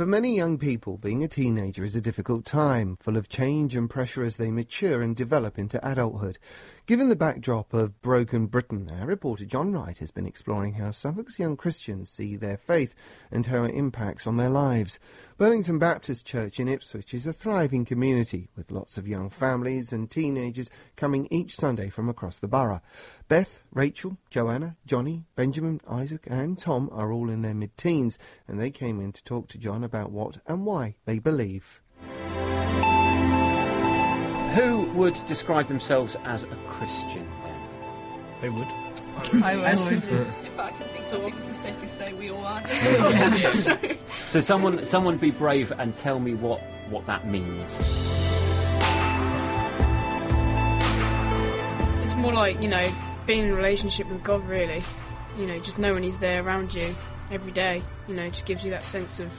For many young people, being a teenager is a difficult time, full of change and pressure as they mature and develop into adulthood. Given the backdrop of broken Britain, our reporter John Wright has been exploring how Suffolk's young Christians see their faith and how it impacts on their lives. Burlington Baptist Church in Ipswich is a thriving community with lots of young families and teenagers coming each Sunday from across the borough. Beth, Rachel, Joanna, Johnny, Benjamin, Isaac, and Tom are all in their mid teens, and they came in to talk to John about what and why they believe. Who would describe themselves as a Christian then? They would. I would. If I can think, I think we can safely say we all are. So someone someone be brave and tell me what, what that means. It's more like, you know, being in a relationship with God, really. You know, just knowing He's there around you every day, you know, just gives you that sense of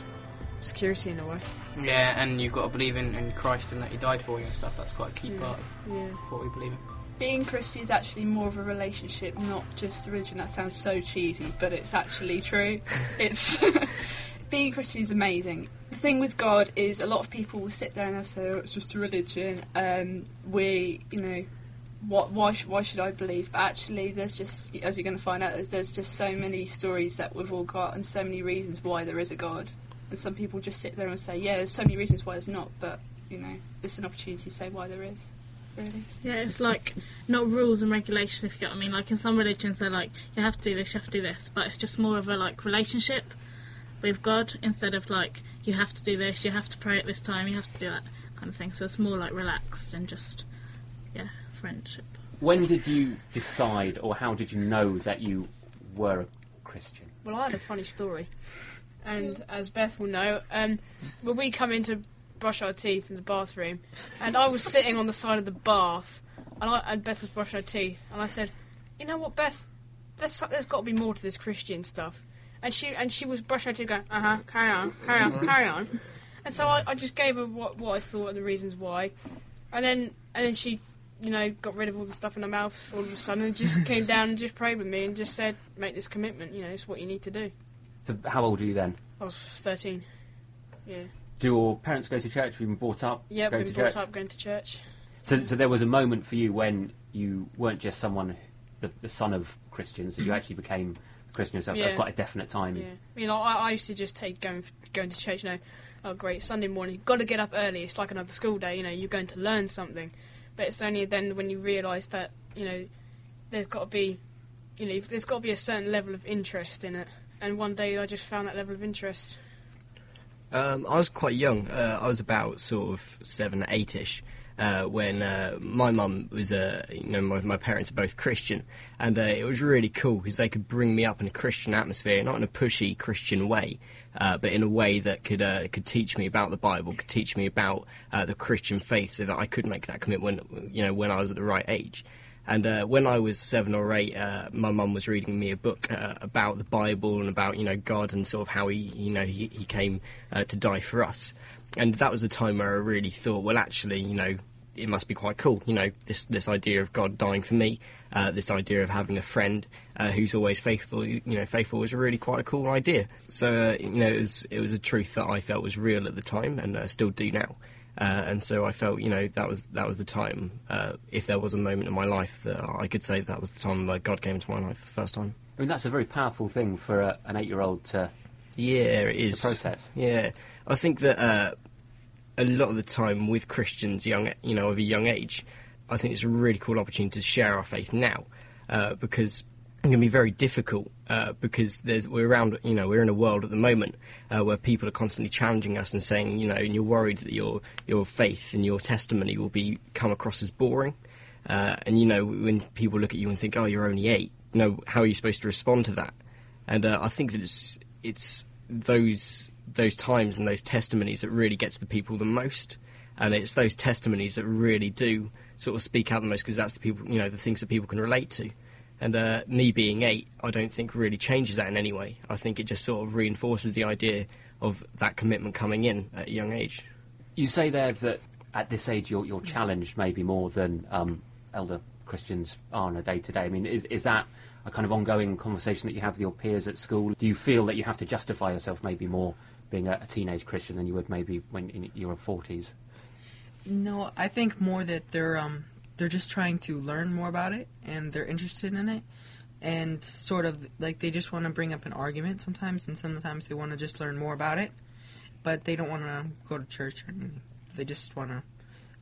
security in a way. Yeah, and you've got to believe in, in Christ and that He died for you and stuff. That's quite a key Yeah. part of Yeah. what we believe in. Being Christian is actually more of a relationship, not just a religion. That sounds so cheesy, but it's actually true. It's being Christian is amazing. The thing with God is a lot of people will sit there and they'll say, "Oh, it's just a religion." Um, we, you know, what? Why? sh- Why should I believe? But actually, there's just, as you're going to find out, there's, there's just so many stories that we've all got, and so many reasons why there is a God. And some people just sit there and say, "Yeah, there's so many reasons why there's not," but you know, it's an opportunity to say why there is. Really. Yeah, it's like not rules and regulations, if you get what I mean. Like in some religions, they're like, you have to do this, you have to do this, but it's just more of a like relationship with God instead of like, you have to do this, you have to pray at this time, you have to do that kind of thing. So it's more like relaxed and just, yeah, friendship. When did you decide or how did you know that you were a Christian? Well, I had a funny story, and as Beth will know, um, when we come in to brush our teeth in the bathroom, and I was sitting on the side of the bath, and, I, and Beth was brushing her teeth, and I said, "You know what, Beth? There's, there's got to be more to this Christian stuff." And she and she was brushing her teeth, going, "Uh huh, carry on, carry on, carry on." And so I, I just gave her what, what I thought and the reasons why, and then and then she, you know, got rid of all the stuff in her mouth all of a sudden and just came down and just prayed with me and just said, "Make this commitment. You know, it's what you need to do." So how old are you then? I was 13. Yeah. Do your parents go to church? Have you been brought up Yeah, going been to brought church? up going to church. So, so there was a moment for you when you weren't just someone, the, the son of Christians, that you actually became a Christian yourself. That's Yeah. quite a definite time. Yeah. You know, I, I used to just take going going to church. You know, oh great, Sunday morning, got to get up early. It's like another school day. You know, you're going to learn something. But it's only then when you realise that you know, there's got to be, you know, there's got to be a certain level of interest in it. And one day I just found that level of interest. Um, I was quite young. Uh, I was about sort of seven, eight-ish. Uh, when uh, my mum was, uh, you know, my, my parents are both Christian, and uh, it was really cool because they could bring me up in a Christian atmosphere, not in a pushy Christian way, uh, but in a way that could uh, could teach me about the Bible, could teach me about the Christian faith, so that I could make that commitment, you know, when I was at the right age. And uh, when I was seven or eight, uh, my mum was reading me a book uh, about the Bible and about you know God and sort of how he you know he, he came uh, to die for us. And that was a time where I really thought, well, actually, you know, it must be quite cool. You know, this this idea of God dying for me, uh, this idea of having a friend uh, who's always faithful. You know, faithful was really quite a cool idea. So you know, it was it was a truth that I felt was real at the time and still do now. Uh, and so I felt, you know, that was that was the time. Uh, if there was a moment in my life that I could say that was the time that God came into my life for the first time. I mean, that's a very powerful thing for a, an eight-year-old to. Yeah, it is. process. Yeah, I think that uh, a lot of the time with Christians, young, you know, of a young age, I think it's a really cool opportunity to share our faith now, uh, because it can be very difficult uh, because there's we're around, you know, we're in a world at the moment uh, where people are constantly challenging us and saying, you know, and you're worried that your your faith and your testimony will be come across as boring, uh, and you know, when people look at you and think, oh, you're only eight, you know, how are you supposed to respond to that? And uh, I think that it's it's those those times and those testimonies that really get to the people the most, and it's those testimonies that really do sort of speak out the most because that's the people you know the things that people can relate to. And uh, me being eight, I don't think really changes that in any way. I think it just sort of reinforces the idea of that commitment coming in at a young age. You say there that at this age you're, you're challenged maybe more than um, elder Christians are on a day to day. I mean, is, is that a kind of ongoing conversation that you have with your peers at school? Do you feel that you have to justify yourself maybe more being a, a teenage Christian than you would maybe when in your 40s. No, I think more that they're um they're just trying to learn more about it and they're interested in it and sort of like they just want to bring up an argument sometimes and sometimes they want to just learn more about it but they don't want to go to church or anything. They just want to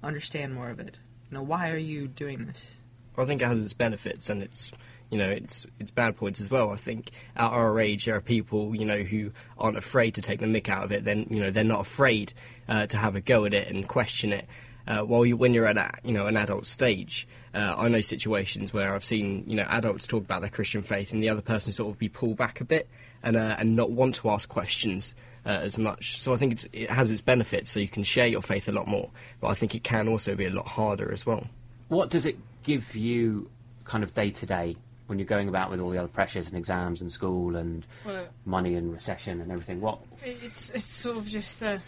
understand more of it. You know, why are you doing this? I think it has its benefits and its you know its its bad points as well. I think at our age there are people you know who aren't afraid to take the mick out of it. Then you know they're not afraid uh, to have a go at it and question it. Uh, while you, when you're at a, you know an adult stage, uh, I know situations where I've seen you know adults talk about their Christian faith and the other person sort of be pulled back a bit and uh, and not want to ask questions uh, as much. So I think it's, it has its benefits, so you can share your faith a lot more. But I think it can also be a lot harder as well. What does it give you, kind of day to day, when you're going about with all the other pressures and exams and school and Well, money and recession and everything? What it's it's sort of just a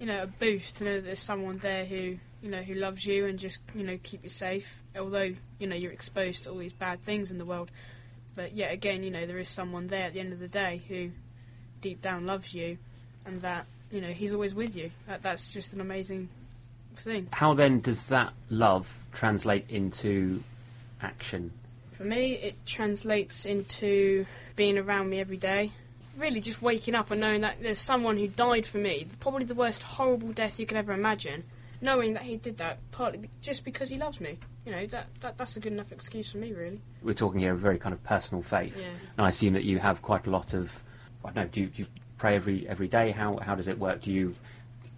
you know a boost to know that there's someone there who you know who loves you and just you know keep you safe. Although you know you're exposed to all these bad things in the world, but yet again you know there is someone there at the end of the day who deep down loves you, and that you know he's always with you. That that's just an amazing thing. How then does that love translate into action? For me, it translates into being around me every day. Really, just waking up and knowing that there's someone who died for me, probably the worst horrible death you could ever imagine. Knowing that he did that partly be- just because he loves me. You know, that, that that's a good enough excuse for me, really. We're talking here of very kind of personal faith, Yeah. and I assume that you have quite a lot of. I don't know. Do you, do you pray every every day? How how does it work? Do you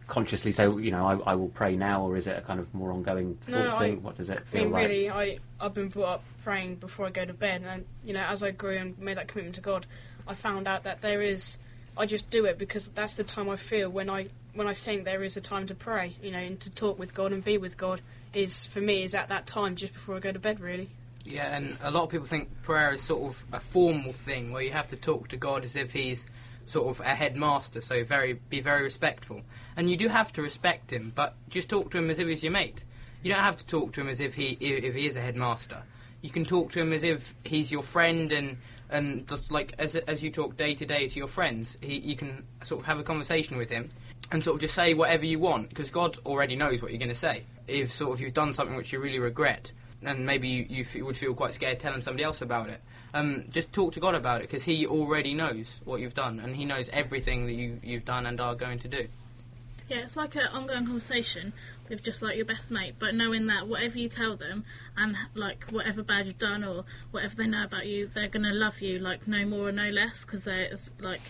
consciously say, you know, I, I will pray now, or is it a kind of more ongoing thought No, I- thing? what does it feel I mean, like? really, I I've been brought up praying before I go to bed, and you know, as I grew and made that commitment to God, I found out that there is. I just do it because that's the time I feel when I when I think there is a time to pray, you know, and to talk with God and be with God is for me is at that time just before I go to bed, really. Yeah, and a lot of people think prayer is sort of a formal thing where you have to talk to God as if He's sort of a headmaster, so very be very respectful. And you do have to respect Him, but just talk to Him as if He's your mate. You don't have to talk to Him as if He if He is a headmaster. You can talk to Him as if He's your friend and. And just like as as you talk day to day to your friends, he, you can sort of have a conversation with him, and sort of just say whatever you want because God already knows what you're going to say. If sort of you've done something which you really regret, and maybe you, you f- would feel quite scared telling somebody else about it. Um, just talk to God about it because He already knows what you've done, and He knows everything that you, you've done and are going to do. Yeah, it's like an ongoing conversation with just like your best mate, but knowing that whatever you tell them and like whatever bad you've done or whatever they know about you, they're gonna love you like no more or no less because there's like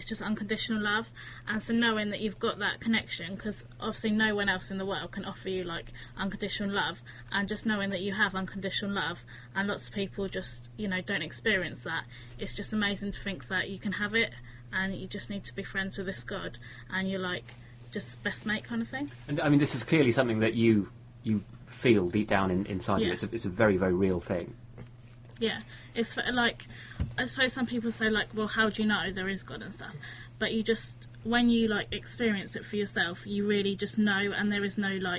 it's just unconditional love. And so knowing that you've got that connection, because obviously no one else in the world can offer you like unconditional love, and just knowing that you have unconditional love, and lots of people just you know don't experience that. It's just amazing to think that you can have it, and you just need to be friends with this God, and you're like just best mate kind of thing. And I mean, this is clearly something that you you feel deep down in, inside you. It's a, it's a very very real thing. Yeah, it's like I suppose some people say like, well, how do you know there is God and stuff? But you just when you like experience it for yourself, you really just know, and there is no like